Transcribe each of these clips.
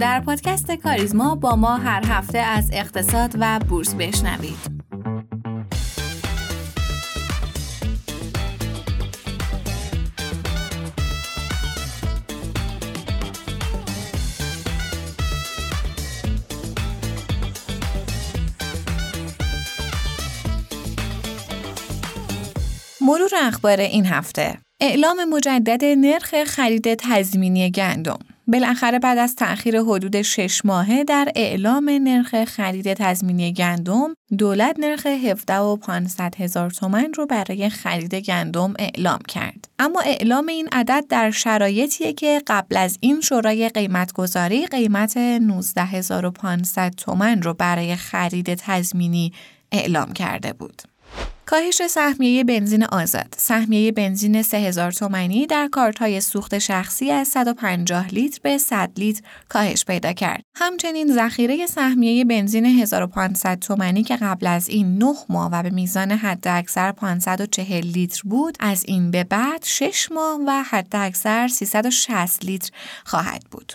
در پادکست کاریزما با ما هر هفته از اقتصاد و بورس بشنوید. مرور اخبار این هفته اعلام مجدد نرخ خرید تضمینی گندم بالاخره بعد از تأخیر حدود شش ماهه در اعلام نرخ خرید تضمینی گندم دولت نرخ 17 و 500 هزار تومن رو برای خرید گندم اعلام کرد. اما اعلام این عدد در شرایطیه که قبل از این شورای قیمتگذاری قیمت 19500 تومن رو برای خرید تضمینی اعلام کرده بود. کاهش سهمیه بنزین آزاد. سهمیه بنزین 3000 تومانی در های سوخت شخصی از 150 لیتر به 100 لیتر کاهش پیدا کرد. همچنین ذخیره سهمیه بنزین 1500 تومانی که قبل از این 9 ماه و به میزان حداکثر 540 لیتر بود از این به بعد 6 ماه و حداکثر 360 لیتر خواهد بود.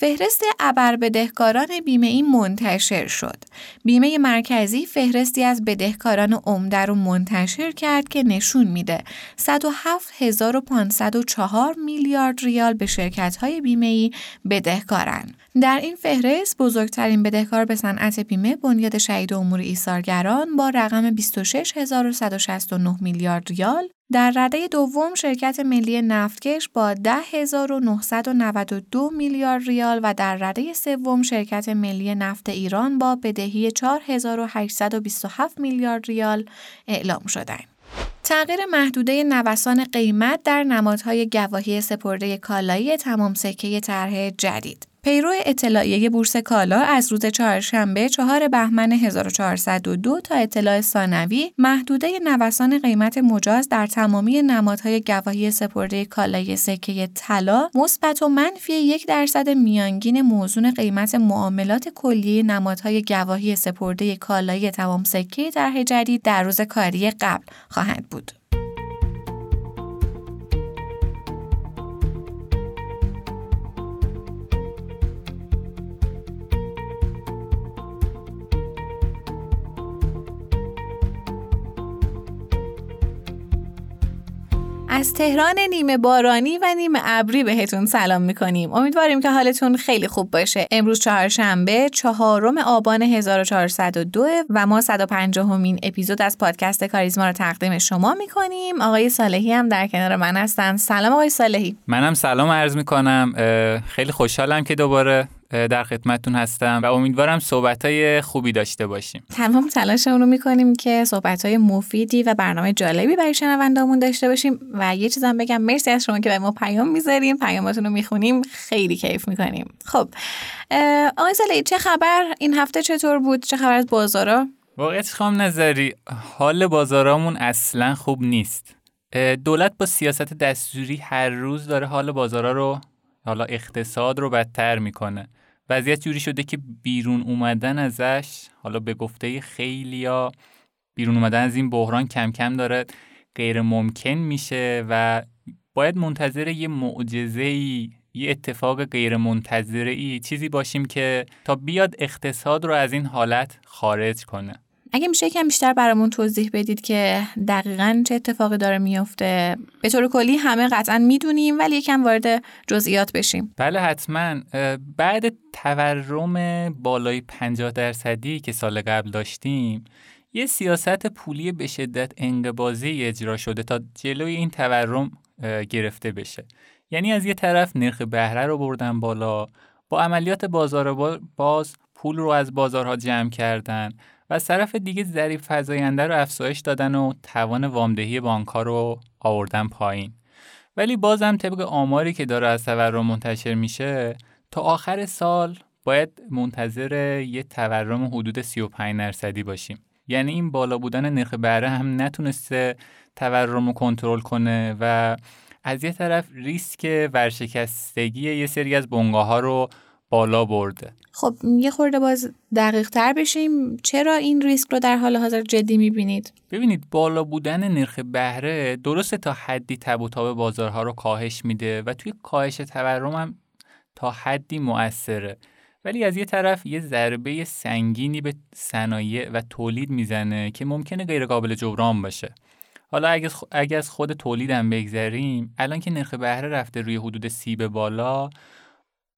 فهرست ابر بدهکاران بیمه این منتشر شد. بیمه مرکزی فهرستی از بدهکاران عمده رو منتشر کرد که نشون میده 107504 میلیارد ریال به شرکت های بیمه ای بدهکارن. در این فهرست بزرگترین بدهکار به صنعت بیمه بنیاد شهید امور ایثارگران با رقم 26169 میلیارد ریال در رده دوم شرکت ملی نفتکش با 10992 میلیارد ریال و در رده سوم شرکت ملی نفت ایران با بدهی 4827 میلیارد ریال اعلام شدند. تغییر محدوده نوسان قیمت در نمادهای گواهی سپرده کالایی تمام سکه طرح جدید پیرو اطلاعیه بورس کالا از روز چهارشنبه چهار بهمن 1402 تا اطلاع ثانوی محدوده نوسان قیمت مجاز در تمامی نمادهای گواهی سپرده کالای سکه طلا مثبت و منفی یک درصد میانگین موزون قیمت معاملات کلیه نمادهای گواهی سپرده کالای تمام سکه طرح جدید در روز کاری قبل خواهند بود. از تهران نیمه بارانی و نیمه ابری بهتون سلام می‌کنیم. امیدواریم که حالتون خیلی خوب باشه. امروز چهارشنبه چهارم آبان 1402 و ما 150 همین اپیزود از پادکست کاریزما رو تقدیم شما می‌کنیم. آقای صالحی هم در کنار من هستن. سلام آقای صالحی. منم سلام عرض می‌کنم. خیلی خوشحالم که دوباره در خدمتتون هستم و امیدوارم صحبت های خوبی داشته باشیم. تمام تلاشمون رو می‌کنیم که صحبت های مفیدی و برنامه جالبی برای شنوندامون داشته باشیم و یه چیزم بگم مرسی از شما که به ما پیام می‌ذاریم پیاماتون رو می‌خونیم. خیلی کیف می‌کنیم. خب آقای سالی چه خبر؟ این هفته چطور بود؟ چه خبر از بازارا؟ واقعیت خواهم نظری حال بازارامون اصلا خوب نیست. دولت با سیاست دستوری هر روز داره حال بازارا رو حالا اقتصاد رو بدتر می‌کنه. وضعیت جوری شده که بیرون اومدن ازش حالا به گفته خیلیا بیرون اومدن از این بحران کم کم داره غیر ممکن میشه و باید منتظر یه معجزه ای یه اتفاق غیر منتظره ای چیزی باشیم که تا بیاد اقتصاد رو از این حالت خارج کنه. اگه میشه یکم بیشتر برامون توضیح بدید که دقیقا چه اتفاقی داره میفته. به طور کلی همه قطعا می‌دونیم ولی یکم وارد جزئیات بشیم. بله حتما. بعد تورم بالای 50 درصدی که سال قبل داشتیم یه سیاست پولی به شدت انقباضی اجرا شده تا جلوی این تورم گرفته بشه. یعنی از یه طرف نرخ بهره رو بردن بالا با عملیات بازار باز پول رو از بازارها جمع کردن. و از طرف دیگه ظریف فزاینده رو افزایش دادن و توان وامدهی بانک رو آوردن پایین. ولی بازم طبق آماری که داره از تورم منتشر میشه تا آخر سال باید منتظر یه تورم حدود 35 درصدی باشیم. یعنی این بالا بودن نرخ بهره هم نتونسته تورم رو کنترل کنه و از یه طرف ریسک ورشکستگی یه سری از بنگاه ها رو بالا برده. خب یه خورده باز دقیق تر بشیم. چرا این ریسک رو در حال حاضر جدی می‌بینید؟ ببینید بالا بودن نرخ بهره درسته تا حدی تب و تاب بازارها رو کاهش میده و توی کاهش تورم هم تا حدی مؤثره. ولی از یه طرف یه ضربه سنگینی به صنایع و تولید می‌زنه که ممکنه غیر قابل جبران باشه. حالا اگه از خود تولیدم بگذریم الان که نرخ بهره رفته روی حدود سی به بالا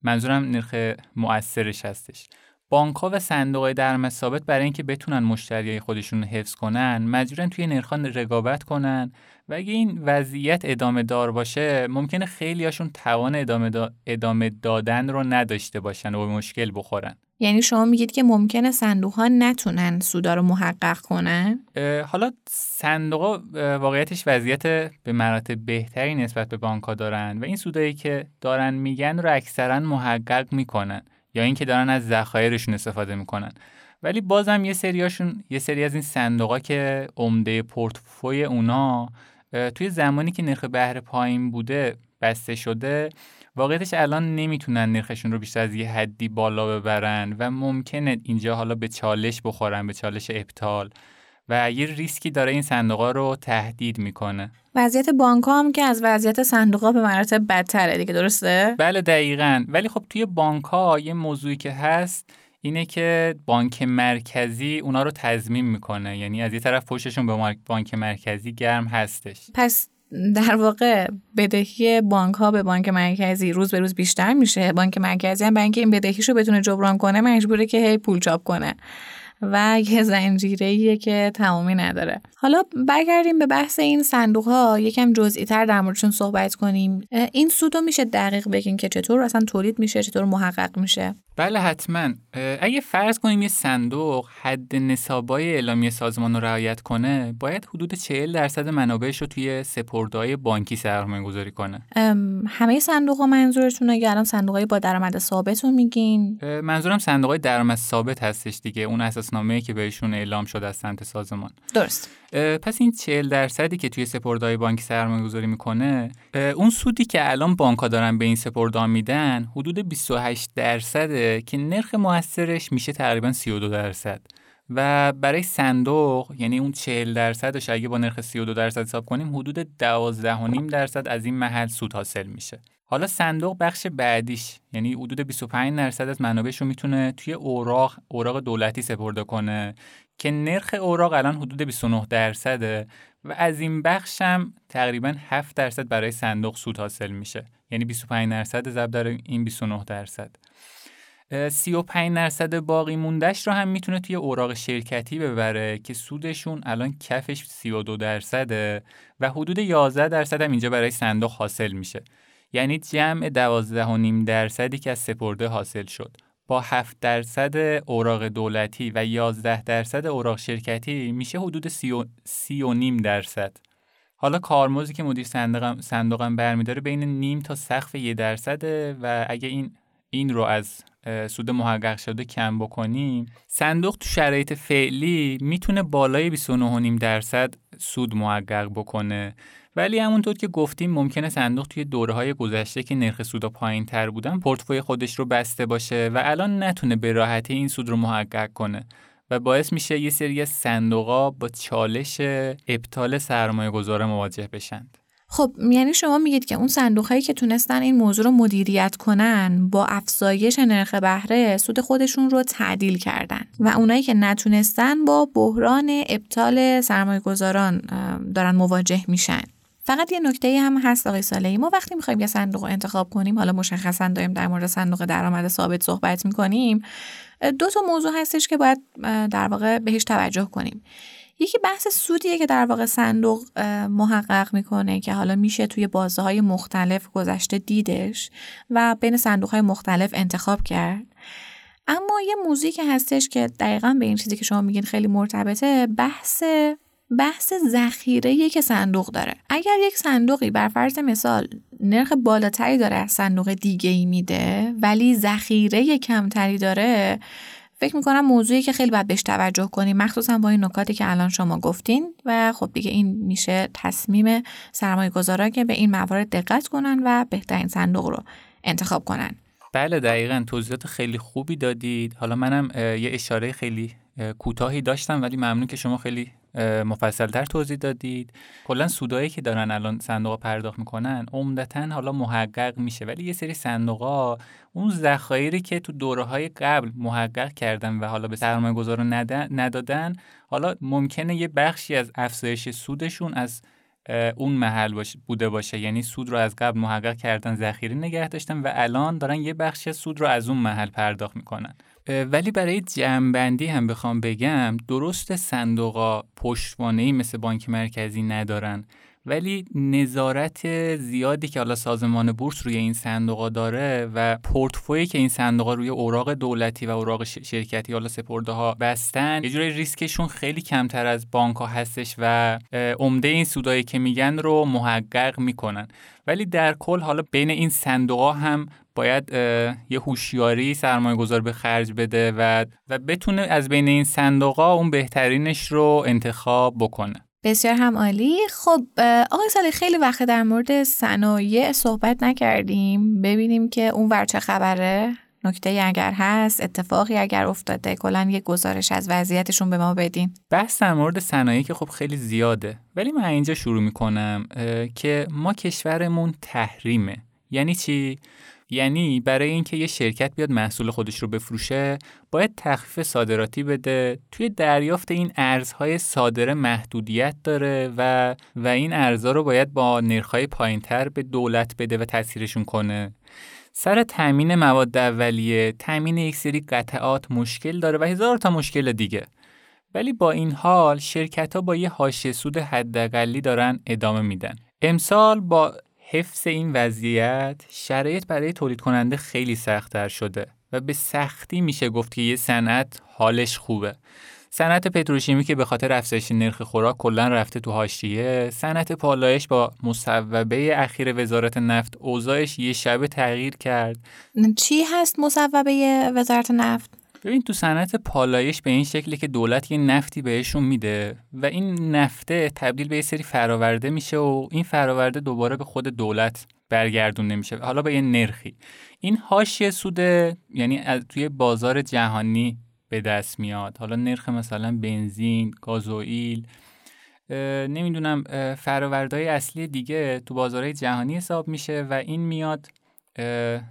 منظورم نرخ مؤثرش هستش. بانک ها و صندوق های درآمد ثابت برای اینکه بتونن مشتریای خودشون رو حفظ کنن مجبورن توی نرخان رقابت کنن و اگه این وضعیت ادامه دار باشه ممکنه خیلی هاشون توان ادامه, ادامه دادن رو نداشته باشن و به مشکل بخورن. یعنی شما میگید که ممکنه صندوق ها نتونن سودا رو محقق کنن؟ حالا صندوق واقعیتش وضعیت به مراتب بهتری نسبت به بانک ها دارن و این سودایی که دارن میگن رو اکثرا محقق می‌کنن یا اینکه دارن از ذخایرشون استفاده می‌کنن ولی بازم یه سریاشون یه سری از این صندوقا که عمده پورتفوی اونا توی زمانی که نرخ بهره پایین بوده بسته شده واقعیتش الان نمی‌تونن نرخشون رو بیشتر از یه حدی بالا ببرن و ممکنه اینجا حالا به چالش بخورن به چالش ابطال. و یه ریسکی داره این صندوقا رو تهدید می‌کنه. وضعیت بانک هم که از وضعیت صندوقا به مراتب بدتره دیگه درسته؟ بله دقیقا. ولی خب توی بانک ها یه موضوعی که هست اینه که بانک مرکزی اونا رو تضمین می‌کنه. یعنی از یه طرف پشتشون به بانک مرکزی گرم هستش. پس در واقع بدهی بانک ها به بانک مرکزی روز به روز بیشتر میشه. بانک مرکزی هم برای اینکه این بدهیش رو بتونه جبران کنه مجبوره که هی پول چاپ کنه. و یه زنجیره که تمامی نداره. حالا برگردیم به بحث این صندوق ها یکم جزئی تر در موردشون صحبت کنیم. این سودو میشه دقیق بگین که چطور؟ اصلا تولید میشه؟ چطور محقق میشه؟ بله حتما. اگه فرض کنیم یه صندوق حد نصابای اعلامی سازمان رو رعایت کنه باید حدود 40 درصد منابعش رو توی سپردهای بانکی سرمایه گذاری کنه همه صندوق ها منظورتونه یا الان صندوق با درآمد ثابت رو میگین؟ منظورم صندوق های درآمد ثابت هستش دیگه. اون اساسنامه که بهشون اعلام شده از سمت سازمان. درست. پس این 40 درصدی که توی سپردهای بانکی سرمایه گذاری می‌کنه اون سودی که الان بانک ها دارن به این سپردها میدن حدود 28 درصده که نرخ موثرش میشه تقریبا 32 درصد. و برای صندوق یعنی اون 40 درصدش اگه با نرخ 32 درصد حساب کنیم حدود 12.5 درصد از این محل سود حاصل میشه. حالا صندوق بخش بعدیش یعنی حدود 25 درصد از منابعش رو می‌تونه توی اوراق اوراق دولتی سپرده کنه که نرخ اوراق الان حدود 29 درصده و از این بخش هم تقریبا 7 درصد برای صندوق سود حاصل میشه. یعنی 25 درصد ضرب در این 29 درصد. 35 درصد باقی موندهش رو هم می‌تونه توی اوراق شرکتی ببره که سودشون الان کفش 32 درصده و حدود 11 درصد هم اینجا برای صندوق حاصل میشه. یعنی جمع 12.5 درصدی که از سپرده حاصل شد. با 7 درصد اوراق دولتی و 11 درصد اوراق شرکتی میشه حدود 30 درصد. حالا کارمزدی که مدیر صندوقم صندوقم برمیداره بین نیم تا سقف یه درصده و اگه این این رو از سود محقق شده کم بکنیم صندوق تو شرایط فعلی می‌تونه بالای 29.5 درصد سود محقق بکنه. ولی همونطور که گفتیم ممکنه صندوق توی دوره های گذشته که نرخ سودا پایین تر بودن پورتفوی خودش رو بسته باشه و الان نتونه به راحتی این سود رو محقق کنه و باعث میشه یه سری صندوقا با چالش ابطال سرمایه گذاره مواجه بشند. خب یعنی شما میگید که اون صندوق هایی که تونستن این موضوع رو مدیریت کنن با افزایش نرخ بهره سود خودشون رو تعدیل کردن و اونایی که نتونستن با بحران ابطال سرمایه گذاران دارن مواجه میشن فقط یه نکته هم هست آقای سالهی ما وقتی می‌خوایم یه صندوق انتخاب کنیم حالا مشخصا داریم در مورد صندوق درآمد ثابت صحبت می‌کنیم دو تا موضوع هستش که باید در واقع بهش توجه کنیم. یکی بحث سودیه که در واقع صندوق محقق می‌کنه که حالا میشه توی بازه های مختلف گذشته دیدش و بین صندوق های مختلف انتخاب کرد. اما یه موضوعی که هستش که دقیقا به این چیزی که شما میگین خیلی مرتبطه بحث بحث ذخیره که صندوق داره. اگر یک صندوقی بر فرض مثال نرخ بالاتری داره از صندوق دیگه ای میده ولی ذخیره کمتری داره فکر می‌کنم موضوعی که خیلی باید بهش توجه کنیم مخصوصا با این نکاتی که الان شما گفتین و خب دیگه این میشه تصمیم سرمایه گذارا که به این موارد دقت کنن و بهترین صندوق رو انتخاب کنن. بله دقیقا توضیحات خیلی خوبی دادید. حالا منم یه اشاره خیلی کوتاهی داشتم ولی ممنون که شما خیلی مفصلتر توضیح دادید. کلا سودایی که دارن الان صندوق پرداخت می‌کنن عمدتا حالا محقق میشه. ولی یه سری صندوقا اون ذخایری که تو دوره های قبل محقق کردن و حالا به سرمایه گذار ندادن حالا ممکنه یه بخشی از افزایش سودشون از اون محل باشه بوده باشه. یعنی سود رو از قبل محقق کردن ذخیره نگه داشتن و الان دارن یه بخش سود رو از اون محل پرداخت می‌کنن. ولی برای جمعبندی هم بخوام بگم درست صندوقا پشتوانه مثل بانک مرکزی ندارن. ولی نظارت زیادی که حالا سازمان بورس روی این صندوق داره و پورتفویی که این صندوق روی اوراق دولتی و اوراق شرکتی حالا سپرده ها بستن یه جوری ریسکشون خیلی کمتر از بانک ها هستش و عمده این سودایی که میگن رو محقق می‌کنن. ولی در کل حالا بین این صندوق هم باید یه هوشیاری سرمایه گذار به خرج بده و و بتونه از بین این صندوقا اون بهترینش رو انتخاب بکنه. بسیار هم عالی. خب آقای سالی خیلی وقت در مورد صنایع صحبت نکردیم. ببینیم که اون ور چه خبره. نکته اگر هست اتفاقی اگر افتاده کلا یه گزارش از وضعیتشون به ما بدین. بحث در مورد صنایع که خب خیلی زیاده. ولی من اینجا شروع می‌کنم که ما کشورمون تحریمه. یعنی چی؟ یعنی برای اینکه یه شرکت بیاد محصول خودش رو بفروشه باید تخفیف صادراتی بده. توی دریافت این ارزهای صادره محدودیت داره و و این ارزها رو باید با نرخهای پایینتر به دولت بده و تاثیرشون کنه. سر تامین مواد اولیه تامین یک سری قطعات مشکل داره و هزار تا مشکل دیگه. ولی با این حال شرکت ها با یه حاشیه سود حداقلی دارن ادامه میدن. امسال با حفظ این وضعیت شرایط برای تولید کننده خیلی سختتر شده و به سختی میشه گفت که یه صنعت حالش خوبه. صنعت پتروشیمی که به خاطر افزایش نرخ خوراک کلا رفته تو حاشیه صنعت پالایش با مصوبه اخیر وزارت نفت اوضاعش یه شبه تغییر کرد. چی هست مصوبه وزارت نفت؟ ببین تو صنعت پالایش به این شکلی که دولت یه نفتی بهشون میده و این نفته تبدیل به یه سری فراورده میشه و این فراورده دوباره به خود دولت برگردون نمیشه. حالا به یه نرخی. این حاشیه سوده یعنی از توی بازار جهانی به دست میاد. حالا نرخ مثلا بنزین گازوئیل نمی‌دونم فرآوردهای اصلی دیگه تو بازارهای جهانی حساب میشه و این میاد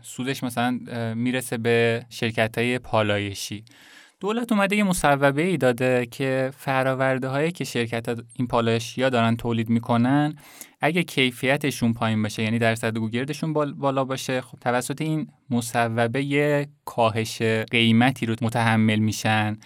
سودش مثلا می‌رسه به شرکت های پالایشی. دولت اومده یه مصوبه ای داده که فراورده هایی که شرکت این پالایشی ها دارن تولید می‌کنن اگه کیفیتشون پایین باشه یعنی درصد گوگردشون بالا باشه خب توسط این مصوبه یه کاهش قیمتی رو متحمل میشن.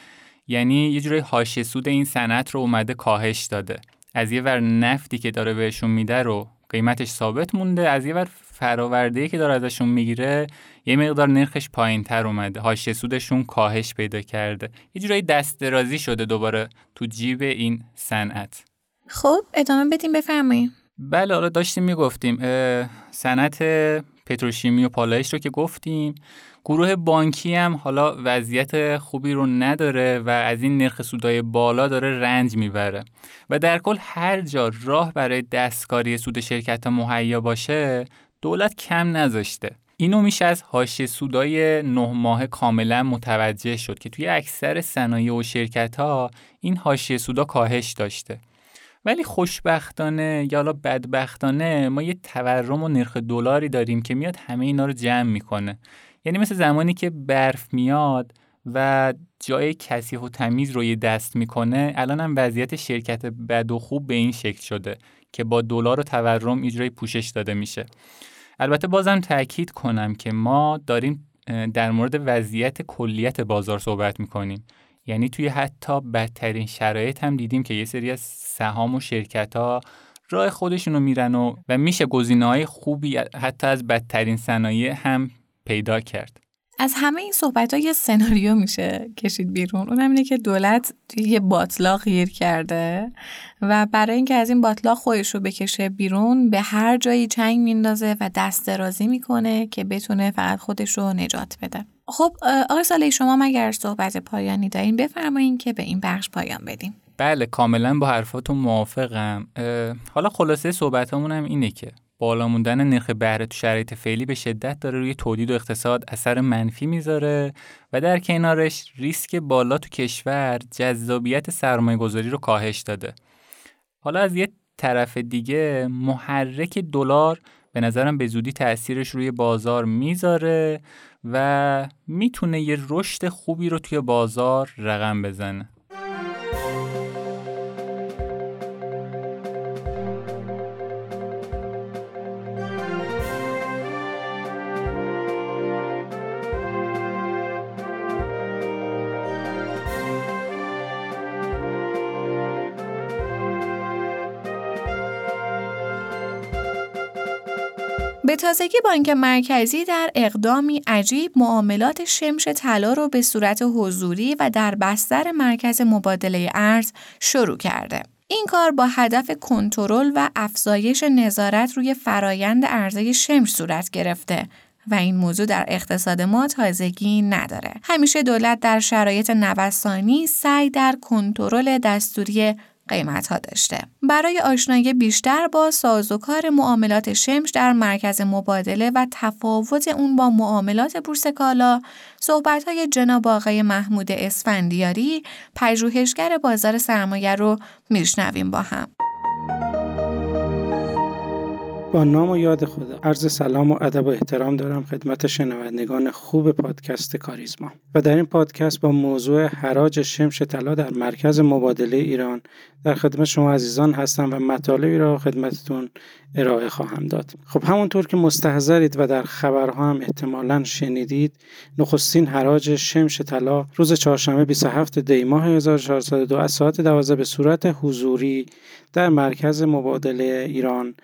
یعنی یه جوری حاشیه سود این صنعت رو اومده کاهش داده. از یه ور نفتی که داره بهشون میده رو قیمتش ثابت مونده از یه ور فراورده که داره ازشون می‌گیره یه مقدار نرخش پایین تر اومده. حاشیه سودشون کاهش پیدا کرده. یه جورایی دست درازی شده دوباره تو جیب این صنعت. خب ادامه بدیم بفرمایید. بله حالا داشتیم می‌گفتیم صنعت پتروشیمی و پالایش رو که گفتیم. گروه بانکی هم حالا وضعیت خوبی رو نداره و از این نرخ سودای بالا داره رنج می‌بره. و در کل هر جا راه برای دستکاری سود شرکت مهیا باشه دولت کم نذاشته. اینو میشه از حاشیه سودای نه ماه کاملا متوجه شد که توی اکثر صنایع و شرکت ها این حاشیه سودا کاهش داشته. ولی خوشبختانه یا بدبختانه ما یه تورم و نرخ دلاری داریم که میاد همه اینا رو جمع می‌کنه. یعنی مثل زمانی که برف میاد و جای کثیف و تمیز رو یه دست می‌کنه الان هم وضعیت شرکت بد و خوب به این شکل شده که با دلار و تورم اجرای پوشش داده میشه. البته بازم تاکید کنم که ما داریم در مورد وضعیت کلیت بازار صحبت می‌کنیم. یعنی توی حتی بدترین شرایط هم دیدیم که یه سری از سهام و شرکت ها راه خودشونو میرن و, و میشه گزینه های خوبی حتی از بدترین صنایع هم پیدا کرد. از همه این صحبت ها یه سناریو میشه کشید بیرون. اونم اینه که دولت یه باطلاق گیر کرده و برای اینکه از این باطلاق خودش رو بکشه بیرون به هر جایی چنگ میندازه و دست درازی می‌کنه که بتونه فقط خودش رو نجات بده. خب آقای ساله شما مگر صحبت پایانی دارین بفرمایین که به این بخش پایان بدیم. بله کاملا با حرفاتون موافقم. حالا خلاصه صحبت هم اینه که بالا موندن نرخ بهره تو شرایط فعلی به شدت داره روی تولید و اقتصاد اثر منفی می‌ذاره و در کنارش ریسک بالا تو کشور جذابیت سرمایه گذاری رو کاهش داده. حالا از یه طرف دیگه محرک دلار به نظرم به زودی تاثیرش روی بازار می‌ذاره و می‌تونه یه رشد خوبی رو توی بازار رقم بزنه. تازگی بانک مرکزی در اقدامی عجیب معاملات شمش طلا رو به صورت حضوری و در بستر مرکز مبادله ارز شروع کرده. این کار با هدف کنترل و افزایش نظارت روی فرایند عرضه شمش صورت گرفته و این موضوع در اقتصاد ما تازگی نداره. همیشه دولت در شرایط نوسانی سعی در کنترل دستوری قیمت ها داشته. برای آشنایی بیشتر با سازوکار معاملات شمش در مرکز مبادله و تفاوت اون با معاملات بورس کالا، صحبت های جناب آقای محمود اسفندیاری، پژوهشگر بازار سرمایه رو میشنویم با هم. با نام و یاد خدا. عرض سلام و ادب و احترام دارم خدمت شنوندگان خوب پادکست کاریزما. و در این پادکست با موضوع حراج شمش طلا در مرکز مبادله ایران در خدمت شما عزیزان هستم و مطالبی را خدمتتون ارائه خواهم داد. خب همونطور که مستحضرید و در خبرها هم احتمالا شنیدید نخستین حراج شمش طلا روز چهارشنبه 27 دی ماه 1402 از ساعت 12 به صورت حضوری در مرکز مبادله ایران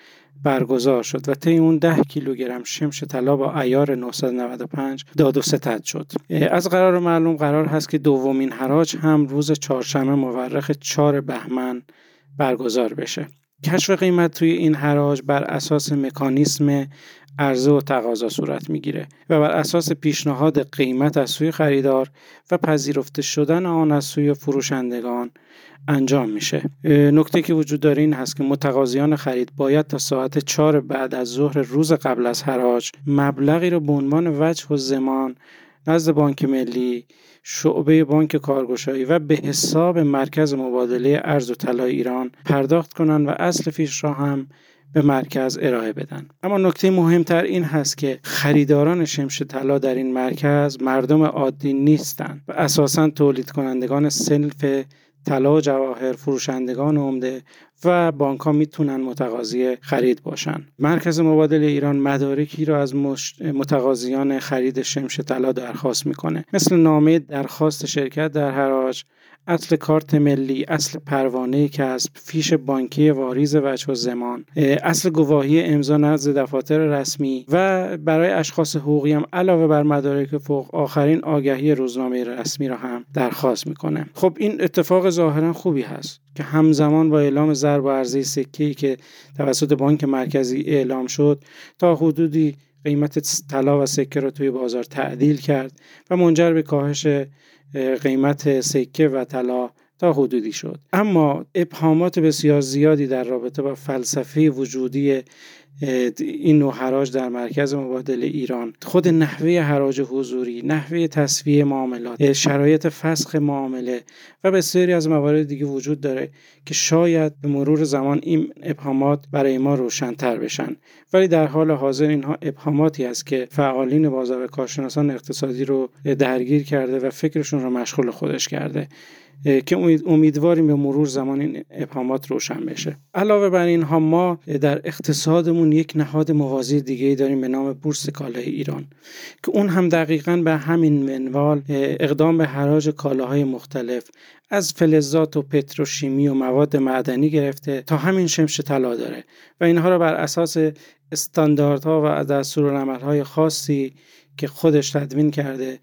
برگزار شد و طی اون 10 کیلوگرم شمش طلا با ایار 995 داد و ستد شد. از قرار معلوم قرار هست که دومین حراج هم روز چهارشنبه مورخ 4 بهمن برگزار بشه. کشف قیمت توی این حراج بر اساس مکانیسم عرضه و تقاضا صورت می‌گیره و بر اساس پیشنهاد قیمت از سوی خریدار و پذیرفته شدن آن از سوی فروشندگان انجام میشه. نکته که وجود داره این هست که متقاضیان خرید باید تا ساعت چهار بعد از ظهر روز قبل از حراج مبلغی رو به عنوان وجه و زمان نزد بانک ملی شعبه بانک کارگشایی و به حساب مرکز مبادله ارز و طلای ایران پرداخت کنند و اصل فیش را هم به مرکز ارائه بدن. اما نکته مهمتر این هست که خریداران شمش طلا در این مرکز مردم عادی نیستند و اساسا تولید کنندگان سلف طلا و جواهر فروشندگان عمده و بانک ها می‌تونن متقاضی خرید باشن. مرکز مبادله ایران مدارکی را از متقاضیان خرید شمش طلا درخواست می‌کنه. مثل نامه درخواست شرکت در حراج اصل کارت ملی اصل پروانه کسب فیش بانکی واریز وجه و زمان اصل گواهی امضا نزد دفاتر رسمی و برای اشخاص حقوقی هم علاوه بر مدارک فوق آخرین آگهی روزنامه رسمی را هم درخواست می‌کنه. خب این اتفاق ظاهرا خوبی هست که همزمان با اعلام ضرب و عرضه سکه که توسط بانک مرکزی اعلام شد تا حدودی قیمت طلا و سکه را توی بازار تعدیل کرد و منجر به کاهش قیمت سکه و طلا تا حدودی شد. اما ابهامات بسیار زیادی در رابطه با فلسفه وجودی این نوع حراج در مرکز مبادله ایران. خود نحوه حراج حضوری نحوه تصفیه معاملات شرایط فسخ معامله و بسیاری از موارد دیگه وجود داره که شاید به مرور زمان این ابهامات برای ما روشنتر بشن. ولی در حال حاضر اینها ابهاماتی است که فعالین بازار کارشناسان اقتصادی رو درگیر کرده و فکرشون رو مشغول خودش کرده. که امیدواریم به مرور زمان این ابهامات روشن بشه. علاوه بر اینها ما در اقتصادمون یک نهاد موازی دیگه داریم به نام بورس کالای ایران که اون هم دقیقا به همین منوال اقدام به حراج کالاهای مختلف از فلزات و پتروشیمی و مواد معدنی گرفته تا همین شمش طلا داره. و اینها را بر اساس استانداردها و دستورالعملهای خاصی که خودش تدوین کرده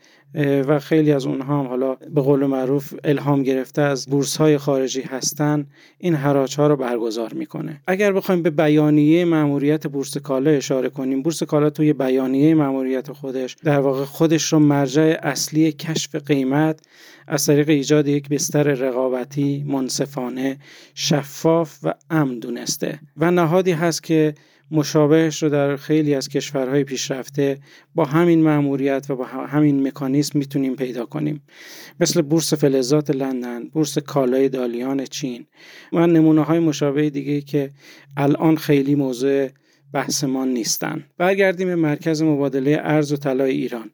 و خیلی از اونها هم حالا به قول معروف الهام گرفته از بورس های خارجی هستن. این حراج ها رو برگزار می‌کنه. اگر بخوایم به بیانیه ماموریت بورس کالا اشاره کنیم بورس کالا توی بیانیه ماموریت خودش در واقع خودش رو مرجع اصلی کشف قیمت از طریق ایجاد یک بستر رقابتی منصفانه شفاف و امن دونسته. و نهادی هست که مشابهش رو در خیلی از کشورهای پیشرفته با همین مأموریت و با همین مکانیزم می‌تونیم پیدا کنیم. مثل بورس فلزات لندن بورس کالای دالیان چین و نمونه های مشابه دیگه که الان خیلی موضوع بحثمان نیستن. برگردیم به مرکز مبادله ارز و طلای ایران.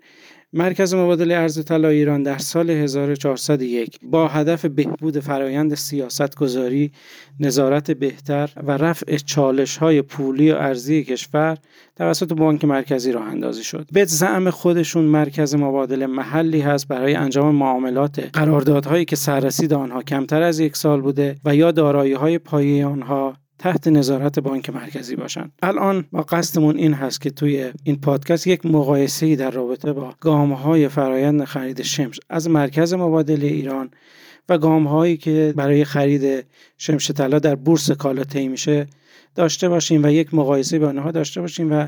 مرکز مبادله ارز طلا ایران در سال 1401 با هدف بهبود فرایند سیاست گذاری، نظارت بهتر و رفع چالش های پولی و ارزی کشور توسط بانک مرکزی راه اندازی شد. به زعم خودشون مرکز مبادله محلی هست برای انجام معاملات قراردادهایی که سررسید آنها کمتر از یک سال بوده و یا دارایی های پایه آنها تحت نظارت بانک مرکزی باشن. الان ما قصدمون این هست که توی این پادکست یک مقایسه در رابطه با گام های فرایند خرید شمش از مرکز مبادله ایران و گام هایی که برای خرید شمش طلا در بورس کالا طی میشه داشته باشیم و یک مقایسه با آنها داشته باشیم و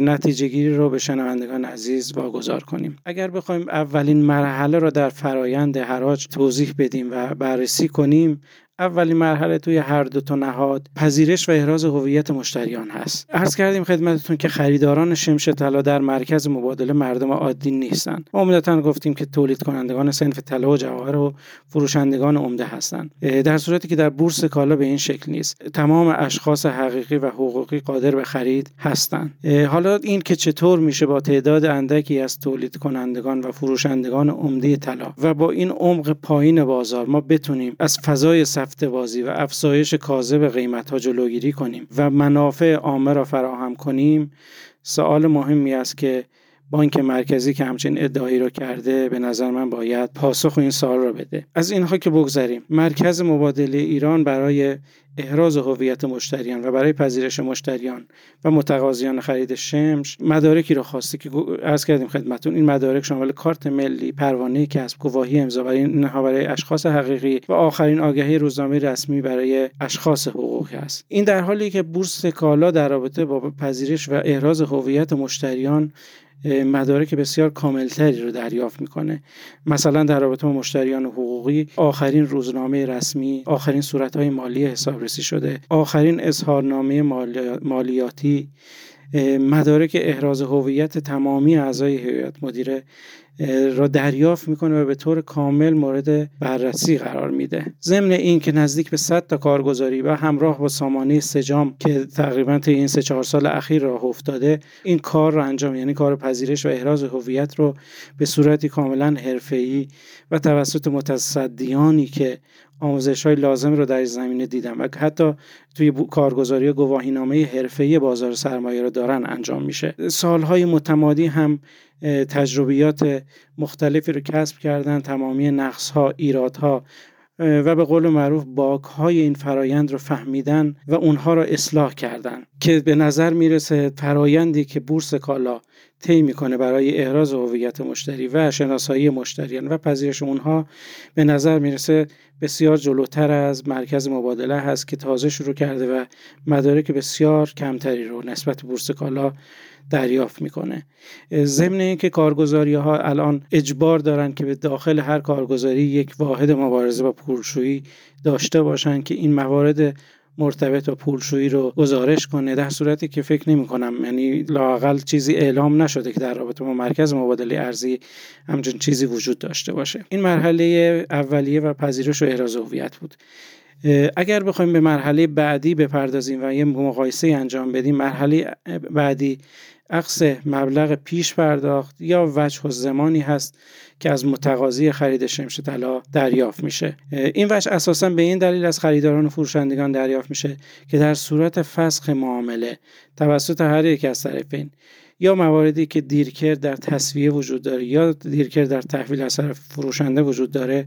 نتیجه گیری رو به شنوندگان عزیز واگذار کنیم. اگر بخوایم اولین مرحله رو در فرایند حراج توضیح بدیم و بررسی کنیم اولین مرحله توی هر دو تا نهاد پذیرش و احراز هویت مشتریان هست. عرض کردیم خدمتتون که خریداران شمش طلا در مرکز مبادله مردم عادی نیستند عمدتا گفتیم که تولید کنندگان سنف طلا و جواهر و فروشندگان عمده هستند. در صورتی که در بورس کالا به این شکل نیست. تمام اشخاص حقیقی و حقوقی قادر به خرید هستند. حالا این که چطور میشه با تعداد اندکی از تولید کنندگان و فروشندگان عمده طلا و با این عمق پایین بازار ما بتونیم از فضای رفته بازی و افزایش کاذب قیمت ها جلوگیری کنیم و منافع عامه را فراهم کنیم سوال مهمی است که بانک مرکزی که همچین ادعایی رو کرده به نظر من باید پاسخ این سوال رو بده. از اینها که بگذریم مرکز مبادله ایران برای احراز هویت مشتریان و برای پذیرش مشتریان و متقاضیان خرید شمش مدارکی رو خواسته که عرض کردیم خدمتون این مدارک شامل کارت ملی پروانه کسب گواهی امضا برای اینها برای اشخاص حقیقی و آخرین آگهی روزنامه رسمی برای اشخاص حقوقی است. این در حالی که بورس کالا در رابطه با پذیرش و احراز هویت مشتریان مدارک بسیار کاملتری رو دریافت می‌کنه. مثلا در رابطه با مشتریان حقوقی آخرین روزنامه رسمی آخرین صورتهای مالی حسابرسی شده آخرین اظهارنامه مالیاتی مدارک احراز هویت تمامی اعضای هیئت مدیره را دریافت می‌کنه و به طور کامل مورد بررسی قرار میده. ضمن این که نزدیک به 100 تا کارگزاری و همراه با سامانه سجام که تقریبا طی این سه چهار سال اخیر راه افتاده این کار رو انجام یعنی کار پذیرش و احراز هویت رو به صورتی کاملا حرفه‌ای و توسط متصدیانی که آموزش های لازم رو در زمینه دیدم و حتی توی کارگزاری گواهینامه حرفه‌ای بازار سرمایه رو دارن انجام میشه. سالهای متمادی هم تجربیات مختلفی رو کسب کردن تمامی نقص ها ایراد ها و به قول معروف باک های این فرایند رو فهمیدن و اونها رو اصلاح کردن که به نظر می‌رسه فرایندی که بورس کالا طی می‌کنه برای احراز هویت مشتری و شناسایی مشتریان و پذیرش اونها به نظر می‌رسه بسیار جلوتر از مرکز مبادله هست که تازه شروع کرده و مدارک بسیار کمتری رو نسبت بورس کالا دریافت می‌کنه. ضمن اینکه کارگزاری ها الان اجبار دارن که به داخل هر کارگزاری یک واحد مبارزه با پولشویی داشته باشن که این موارد مرتبط با پولشویی رو گزارش کنه در صورتی که فکر نمی کنم. یعنی لاقل چیزی اعلام نشده که در رابطه با مرکز مبادله ارزی همچون چیزی وجود داشته باشه. این مرحله اولیه و پذیرش و احراز هویت بود. اگر بخوایم به مرحله بعدی بپردازیم و یه مقایسه انجام بدیم مرحله بعدی عقص مبلغ پیش پرداخت یا وجه و زمانی هست که از متقاضی خرید شمش طلا دریافت میشه. این وجه اساسا به این دلیل از خریداران و فروشندگان دریافت میشه که در صورت فسخ معامله توسط هر یک از طرفین یا مواردی که دیرکر در تصویه وجود داره یا دیرکر در تحویل از طرف فروشنده وجود داره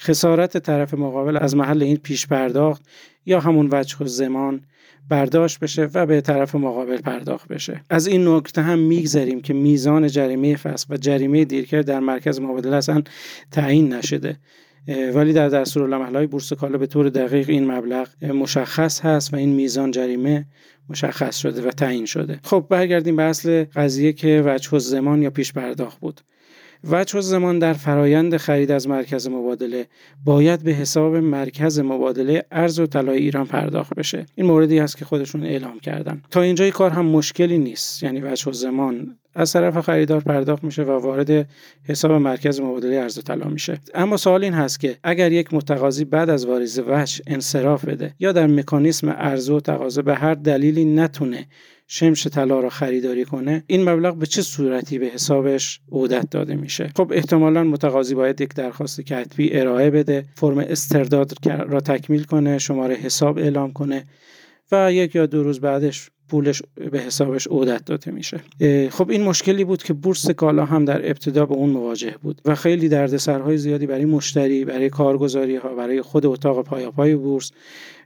خسارت طرف مقابل از محل این پیش پرداخت یا همون وجه و زمان برداشت بشه و به طرف مقابل پرداخت بشه. از این نکته هم میگذریم که میزان جریمه فصل و جریمه دیرکر در مرکز مبادله اصلا تعیین نشده. ولی در دستور های بورس کالا به طور دقیق این مبلغ مشخص هست و این میزان جریمه مشخص شده و تعیین شده. خب برگردیم به اصل قضیه که وجه زمان یا پیش پرداخت بود. وجه زمان در فرایند خرید از مرکز مبادله باید به حساب مرکز مبادله ارز و طلای ایران پرداخت بشه. این موردی هست که خودشون اعلام کردن. تا اینجای کار هم مشکلی نیست. یعنی وجه زمان از طرف خریدار پرداخت میشه و وارد حساب مرکز مبادله ارز و طلا میشه. اما سوال این هست که اگر یک متقاضی بعد از واریز وجه انصراف بده یا در مکانیسم ارز و تقاضا به هر دلیلی نتونه شمش طلا را خریداری کنه این مبلغ به چه صورتی به حسابش عودت داده میشه؟ خب احتمالا متقاضی باید یک درخواست کتبی ارائه بده فرم استرداد را تکمیل کنه شماره حساب اعلام کنه و یک یا دو روز بعدش پولش به حسابش عودت داده میشه. خب این مشکلی بود که بورس کالا هم در ابتدا به اون مواجه بود و خیلی دردسرهای زیادی برای مشتری برای کارگزاری ها برای خود اتاق پایاپای بورس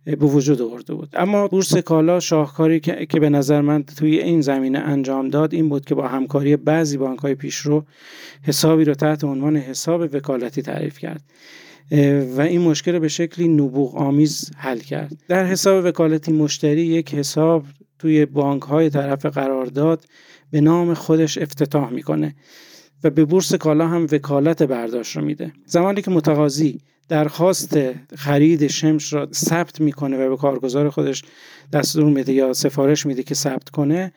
به وجود آورده بود. اما بورس کالا شاهکاری که به نظر من توی این زمینه انجام داد این بود که با همکاری بعضی بانک های پیشرو حسابی رو تحت عنوان حساب وکالتی تعریف کرد. و این مشکل به شکلی نبوغ آمیز حل کرد. در حساب وکالتی مشتری یک حساب توی بانک های طرف قرارداد به نام خودش افتتاح می‌کنه و به بورس کالا هم وکالت برداشت رو میده. زمانی که متقاضی درخواست خرید شمش را ثبت می‌کنه و به کارگزار خودش دستور میده یا سفارش میده که ثبت کنه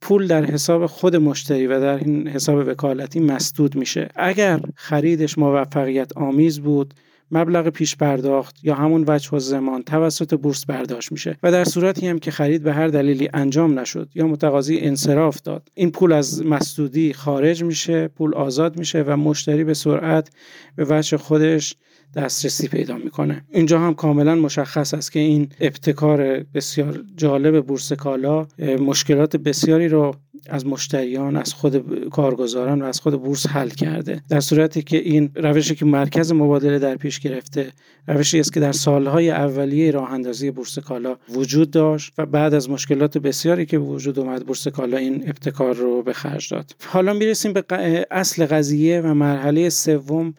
پول در حساب خود مشتری و در این حساب وکالتی مسدود میشه. اگر خریدش موفقیت آمیز بود مبلغ پیش پرداخت یا همون وجه و زمان توسط بورس برداشت میشه و در صورتی هم که خرید به هر دلیلی انجام نشد یا متقاضی انصراف داد. این پول از مسدودی خارج میشه پول آزاد میشه و مشتری به سرعت به وجه خودش دسترسی پیدا می‌کنه. اینجا هم کاملا مشخص است که این ابتکار بسیار جالب بورس کالا مشکلات بسیاری رو از مشتریان از خود کارگزاران و از خود بورس حل کرده. در صورتی که این روشی که مرکز مبادله در پیش گرفته روشی است که در سالهای اولیه راه اندازی بورس کالا وجود داشت و بعد از مشکلات بسیاری که وجود اومد بورس کالا این ابتکار رو به خرج داد. حالا می‌رسیم به اصل قضیه و مرحله سوم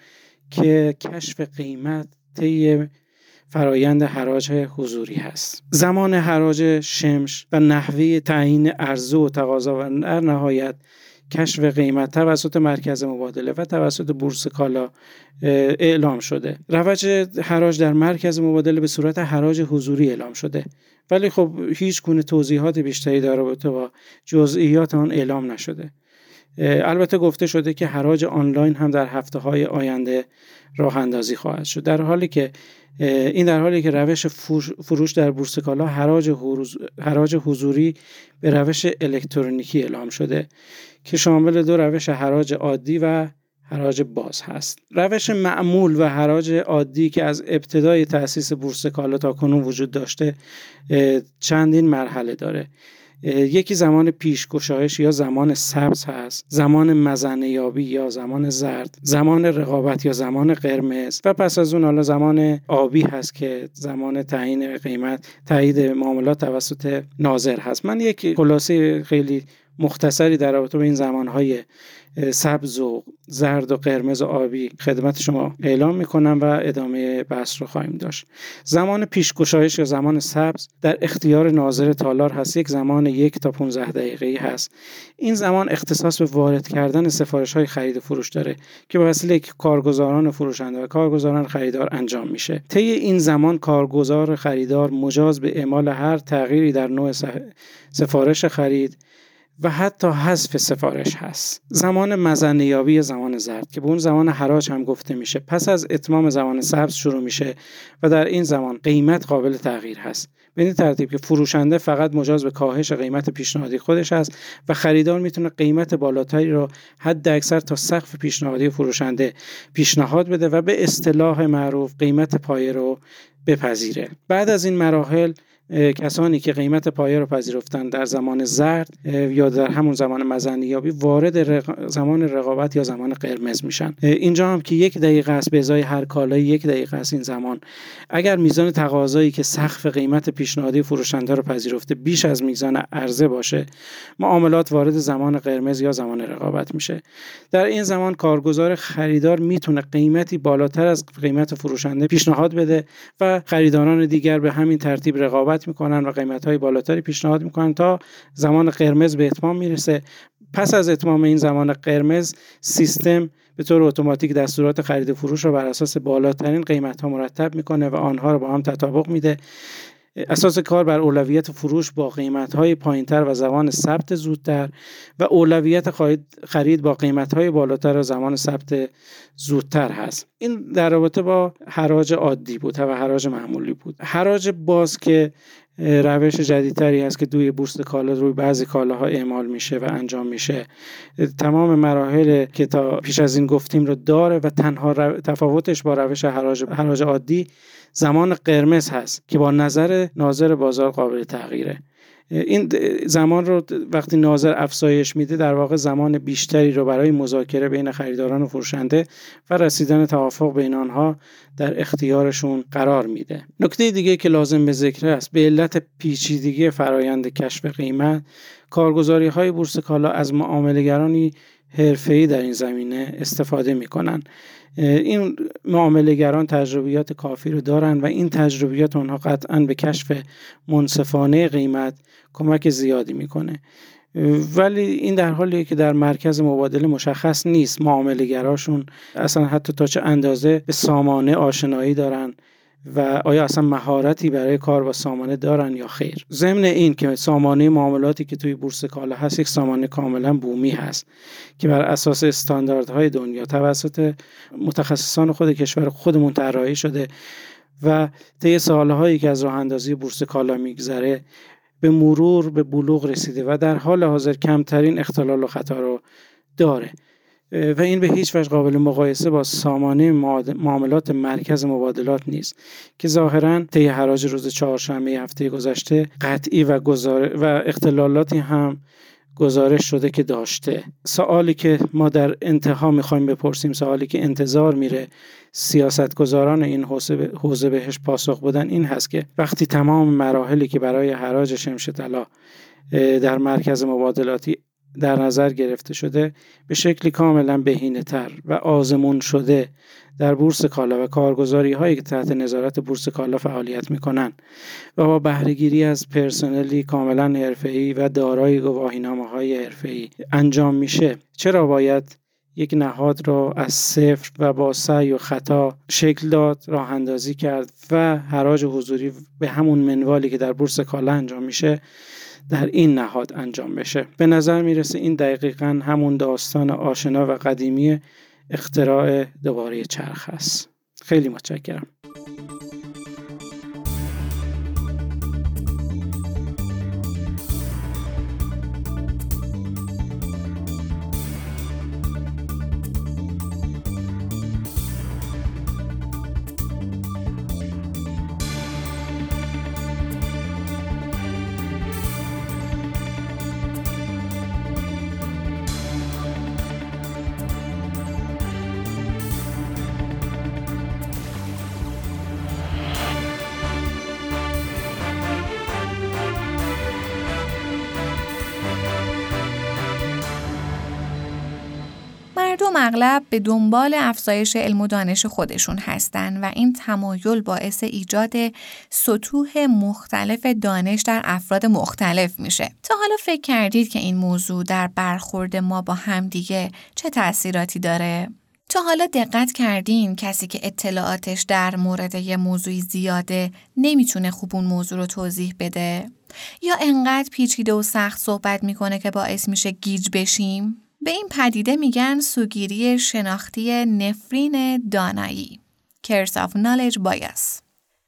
که کشف قیمت طی فرایند حراج حضوری هست. زمان حراج شمش و نحوه تعیین عرضه و تقاضا و در نهایت کشف قیمت توسط مرکز مبادله و توسط بورس کالا اعلام شده. روج حراج در مرکز مبادله به صورت حراج حضوری اعلام شده. ولی خب هیچ گونه توضیحات بیشتری در رابطه با جزئیات آن اعلام نشده. البته گفته شده که حراج آنلاین هم در هفته های آینده راه اندازی خواهد شد. در حالی که این در حالی که روش فروش در بورس کالا حراج, حراج حضوری به روش الکترونیکی اعلام شده که شامل دو روش حراج عادی و حراج باز هست. روش معمول و حراج عادی که از ابتدای تأسیس بورس کالا تا کنون وجود داشته چندین مرحله داره. یکی زمان پیشگشایش یا زمان سبز هست زمان مزنه یابی یا زمان زرد زمان رقابت یا زمان قرمز و پس از اون حالا زمان آبی هست که زمان تعیین قیمت تایید معاملات توسط ناظر هست. من یک خلاصه خیلی مختصری در رابطه با این زمانهای سبز و زرد و قرمز و آبی خدمت شما اعلام می‌کنم و ادامه بحث رو خواهیم داشت. زمان پیشگشایش یا زمان سبز در اختیار ناظر تالار هست. یک زمان یک تا 15 دقیقه هست. این زمان اختصاص به وارد کردن سفارش های خرید و فروش داره که به وسیله کارگزاران فروشنده و کارگزاران خریدار انجام میشه. طی این زمان کارگزار خریدار مجاز به اعمال هر تغییری در نوع سفارش خرید و حتی حذف سفارش هست. زمان مزنیابی یا زمان زرد که به اون زمان حراج هم گفته میشه. پس از اتمام زمان سبز شروع میشه و در این زمان قیمت قابل تغییر هست. به این ترتیب که فروشنده فقط مجاز به کاهش قیمت پیشنهادی خودش است و خریدار می‌تونه قیمت بالاتری را حد اکثر تا سقف پیشنهادی فروشنده پیشنهاد بده و به اصطلاح معروف قیمت پایه رو بپذیره. بعد از این مراحل کسانی که قیمت پایه رو پذیرفتن در زمان زرد یا در همون زمان مزنیابی وارد زمان رقابت یا زمان قرمز میشن. اینجا هم که یک دقیقه است به ازای هر کالای یک دقیقه است این زمان. اگر میزان تقاضایی که سقف قیمت پیشنهادی فروشنده رو پذیرفته بیش از میزان عرضه باشه معاملات وارد زمان قرمز یا زمان رقابت میشه. در این زمان کارگزار خریدار می‌تونه قیمتی بالاتر از قیمت فروشنده پیشنهاد بده و خریداران دیگر به همین ترتیب رقابت می‌کنن و قیمت های بالاتری پیشنهاد می‌کنن تا زمان قرمز به اتمام می‌رسه. پس از اتمام این زمان قرمز سیستم به طور اتوماتیک دستورات خرید و فروش رو بر اساس بالاترین قیمت ها مرتب می‌کنه و آنها رو با هم تطابق میده. اساس کار بر اولویت فروش با قیمت های پایینتر و زمان ثبت زودتر و اولویت خرید با قیمت های بالاتر و زمان ثبت زودتر هست. این در رابطه با حراج عادی بود و حراج معمولی بود. حراج باز که روش جدیدتری هست که دوی بورس کالا روی بعضی کالاها اعمال میشه و انجام میشه. تمام مراحل که تا پیش از این گفتیم رو داره و تنها تفاوتش با روش حراج حراج عادی زمان قرمز هست که با نظر ناظر بازار قابل تغییره. این زمان رو وقتی ناظر افزایش میده در واقع زمان بیشتری رو برای مذاکره بین خریداران و فروشنده و رسیدن توافق بین آنها در اختیارشون قرار میده. نکته دیگه که لازم به ذکر است به علت پیچیدگی فرایند کشف قیمت کارگزاری های بورس کالا از معاملهگرانی حرفه‌ای در این زمینه استفاده می‌کنن. این معاملهگران تجربیات کافی رو دارن و این تجربیات آنها قطعا به کشف منصفانه قیمت کمک زیادی می‌کنه. ولی این در حالیه که در مرکز مبادله مشخص نیست معاملهگراشون اصلا حتی تا چه اندازه به سامانه آشنایی دارن. و آیا اصلا مهارتی برای کار با سامانه دارن یا خیر؟ ضمن این که سامانه معاملاتی که توی بورس کالا هست یک سامانه کاملا بومی هست که بر اساس استانداردهای دنیا توسط متخصصان خود کشور خودمون طراحی شده و طی سالهایی که از راه اندازی بورس کالا میگذره به مرور به بلوغ رسیده و در حال حاضر کمترین اختلال و خطا رو داره. و این به هیچ وجه قابل مقایسه با سامانه معاملات مرکز مبادلات نیست که ظاهرا طی حراج روز چهارشنبه هفته گذشته قطعی و, و اختلالاتی هم گزارش شده که داشته. سوالی که ما در انتها می‌خوایم بپرسیم سوالی که انتظار میره سیاستگزاران این حوزه بهش پاسخ بدن این هست که وقتی تمام مراحلی که برای حراج شمش طلا در مرکز مبادلاتی در نظر گرفته شده به شکلی کاملا بهینه تر و آزمون شده در بورس کالا و کارگزاری هایی که تحت نظارت بورس کالا فعالیت می کنند و با بهرهگیری از پرسنلی کاملا حرفه‌ای و دارای گواهینامه های حرفه‌ای انجام میشه. چرا باید یک نهاد را از صفر و با سعی و خطا شکل داد راه اندازی کرد و حراج حضوری به همون منوالی که در بورس کالا انجام میشه در این نهاد انجام بشه. به نظر می‌رسه این دقیقا همون داستان آشنا و قدیمی اختراع دوباره چرخ است. خیلی متشکرم. اغلب به دنبال افزایش علم و دانش خودشون هستند و این تمایل باعث ایجاد سطوح مختلف دانش در افراد مختلف میشه. تا حالا فکر کردید که این موضوع در برخورد ما با همدیگه چه تاثیراتی داره؟ تا حالا دقت کردین کسی که اطلاعاتش در مورد یه موضوعی زیاده نمی‌تونه خوب اون موضوع رو توضیح بده؟ یا انقدر پیچیده و سخت صحبت می‌کنه که باعث میشه گیج بشیم؟ به این پدیده میگن سوگیری شناختی نفرین دانایی Curse of Knowledge Bias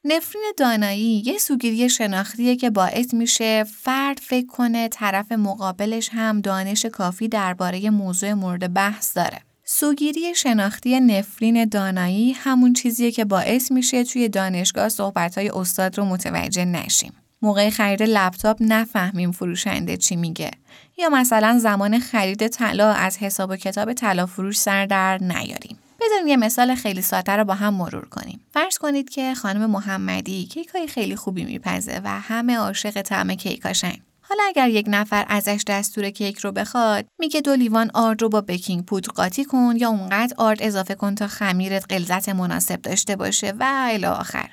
نفرین دانایی یه سوگیری شناختیه که باعث میشه فرد فکر کنه طرف مقابلش هم دانش کافی درباره موضوع مورد بحث داره. سوگیری شناختی نفرین دانایی همون چیزیه که باعث میشه توی دانشگاه صحبتهای استاد رو متوجه نشیم. موقع خرید لپتاپ نفهمیم فروشنده چی میگه یا مثلا زمان خرید طلا از حساب و کتاب طلا فروش سر در نیاریم بذاریم یه مثال خیلی ساده رو با هم مرور کنیم. فرض کنید که خانم محمدی کیک های خیلی خوبی میپزه و همه عاشق طعم کیکاشن. حالا اگر یک نفر ازش دستور کیک رو بخواد میگه دو لیوان آرد رو با بکینگ پودر قاطی کن یا اونقدر آرد اضافه کن تا خمیرت غلظت مناسب داشته باشه و الی آخر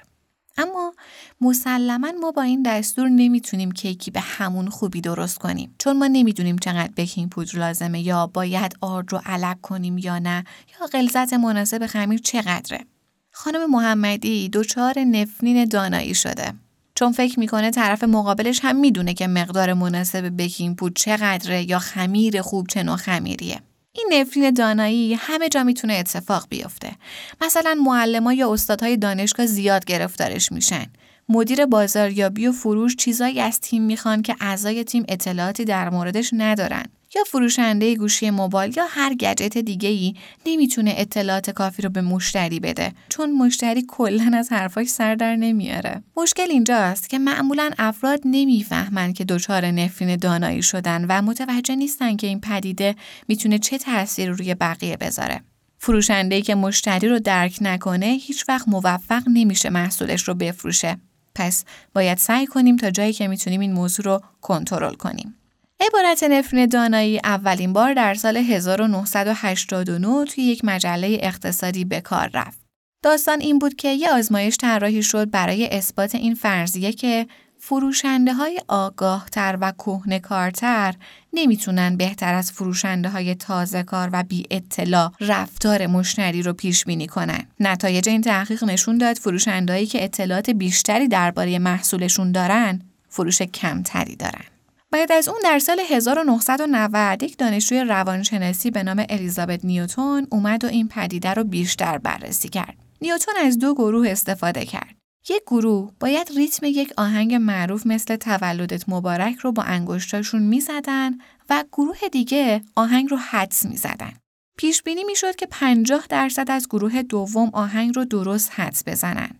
اما مسلما ما با این دستور نمی‌تونیم کیکی به همون خوبی درست کنیم. چون ما نمی‌دونیم چقدر بکینگ پودر لازمه یا باید آرد رو علک کنیم یا نه یا غلظت مناسب خمیر چقدره. خانم محمدی دچار نفرین دانایی شده. چون فکر می‌کنه طرف مقابلش هم می‌دونه که مقدار مناسب بکینگ پودر چقدره یا خمیر خوب چه نوع خمیریه. این نفرین دانایی همه جا می‌تونه اتفاق بیفته. مثلا معلم یا استادهای دانشگاه زیاد گرفتارش میشن. مدیر بازاریابی و فروش چیزایی از تیم می‌خوان که اعضای تیم اطلاعاتی در موردش ندارن. یا فروشنده گوشی موبایل یا هر گجت دیگه ای نمی‌تونه اطلاعات کافی رو به مشتری بده چون مشتری کلا از حرفاش سر در نمیاره. مشکل اینجاست که معمولا افراد نمی‌فهمن که دچار نفرین دانایی شدن و متوجه نیستن که این پدیده می‌تونه چه تاثیر روی بقیه بذاره. فروشنده که مشتری رو درک نکنه هیچ وقت موفق نمیشه محصولش رو بفروشه. پس باید سعی کنیم تا جایی که می‌تونیم این موضوع رو کنترل کنیم. عبارت نفرین دانایی اولین بار در سال 1989 توی یک مجله اقتصادی به کار رفت. داستان این بود که یه آزمایش طراحی شد برای اثبات این فرضیه که فروشنده های آگاه تر و کهنه کارتر نمی‌تونن بهتر از فروشنده های تازه کار و بی اطلاع رفتار مشتری رو پیش بینی کنن. نتایج این تحقیق نشون داد فروشندهایی که اطلاعات بیشتری درباره محصولشون دارن فروش کمتری دارن. بعد از اون در سال 1990 یک دانشجوی روانشناسی به نام الیزابت نیوتون اومد و این پدیده رو بیشتر بررسی کرد. نیوتون از دو گروه استفاده کرد. یک گروه باید ریتم یک آهنگ معروف مثل تولدت مبارک رو با انگشتاشون می‌زدن و گروه دیگه آهنگ رو حدس می‌زدن. پیش بینی می‌شد که 50 درصد از گروه دوم آهنگ رو درست حدس بزنن.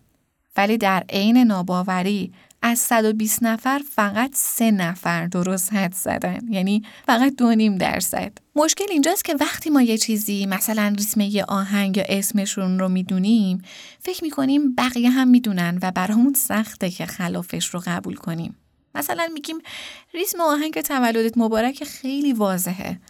ولی در عین ناباوری از 120 نفر فقط سه نفر درست حد زدن. یعنی فقط دو نیم درصد. مشکل اینجاست که وقتی ما یه چیزی مثلا ریتم یه آهنگ یا اسمشون رو می‌دونیم فکر می‌کنیم بقیه هم می‌دونن و برامون سخته که خلافش رو قبول کنیم. مثلا میگیم ریتم آهنگ تولدت مبارک خیلی واضحه.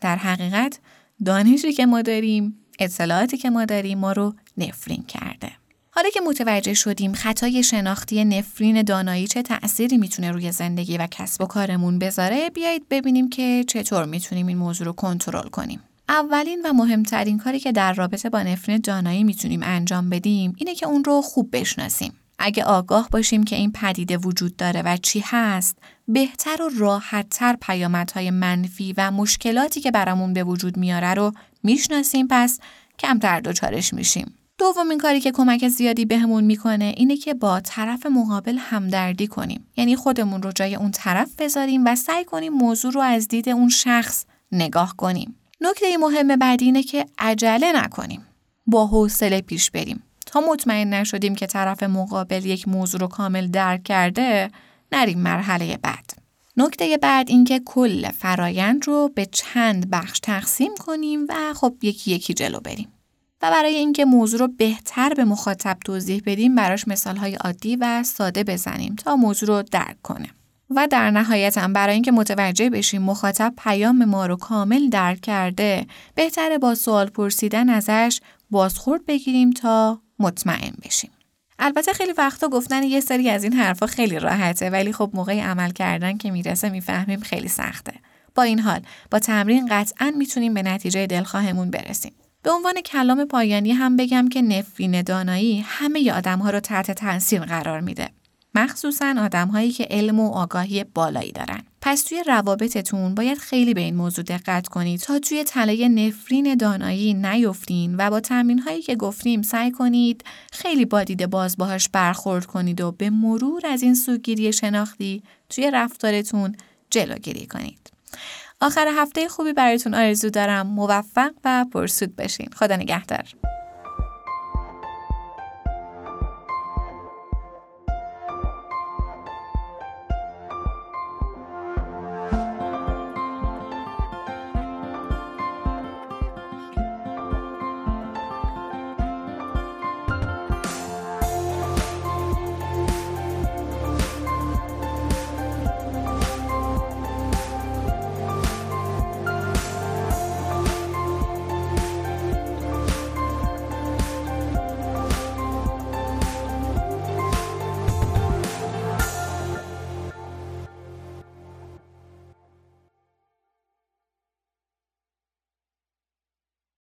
در حقیقت دانشی که ما داریم اطلاعاتی که ما داریم ما رو نفرین کرده. حالا که متوجه شدیم خطای شناختی نفرین دانایی چه تأثیری می‌تونه روی زندگی و کسب و کارمون بذاره بیایید ببینیم که چطور می‌تونیم این موضوع رو کنترل کنیم. اولین و مهمترین کاری که در رابطه با نفرین دانایی می‌تونیم انجام بدیم اینه که اون رو خوب بشناسیم. اگه آگاه باشیم که این پدیده وجود داره و چی هست، بهتر و راحتتر پیامدهای منفی و مشکلاتی که برامون به وجود میاره رو می‌شناسیم پس کمتر دچارش میشیم. دومین کاری که کمک زیادی بهمون می‌کنه اینه که با طرف مقابل همدردی کنیم. یعنی خودمون رو جای اون طرف بذاریم و سعی کنیم موضوع رو از دید اون شخص نگاه کنیم. نکته مهم بعدی اینه که عجله نکنیم. با حوصله پیش بریم. تا مطمئن نشدیم که طرف مقابل یک موضوع رو کامل درک کرده نریم مرحله بعد. نکته بعد اینکه کل فرایند رو به چند بخش تقسیم کنیم و خب یکی یکی جلو بریم. و برای اینکه موضوع رو بهتر به مخاطب توضیح بدیم براش مثالهای عادی و ساده بزنیم تا موضوع رو درک کنه. و در نهایت هم برای اینکه متوجه بشیم مخاطب پیام ما رو کامل درک کرده بهتره با سوال پرسیدن ازش بازخورد بگیریم تا مطمئن بشیم. البته خیلی وقتا گفتن یه سری از این حرفا خیلی راحته ولی خب موقع عمل کردن که می‌رسه می‌فهمیم خیلی سخته. با این حال با تمرین قطعا می‌تونیم به نتیجه دلخواهمون برسیم. به عنوان کلام پایانی هم بگم که نفرین دانایی همه آدم ها رو تحت تاثیر قرار میده. مخصوصا آدم هایی که علم و آگاهی بالایی دارن. پس توی روابطتون باید خیلی به این موضوع دقت کنید تا توی تله نفرین دانایی نیفتین و با تمرین هایی که گفتیم سعی کنید خیلی با دید باز باهاش برخورد کنید و به مرور از این سوگیری شناختی توی رفتارتون جلوگیری کنید. آخر هفته خوبی براتون آرزو دارم. موفق و پرسود بشین. خدا نگهدار.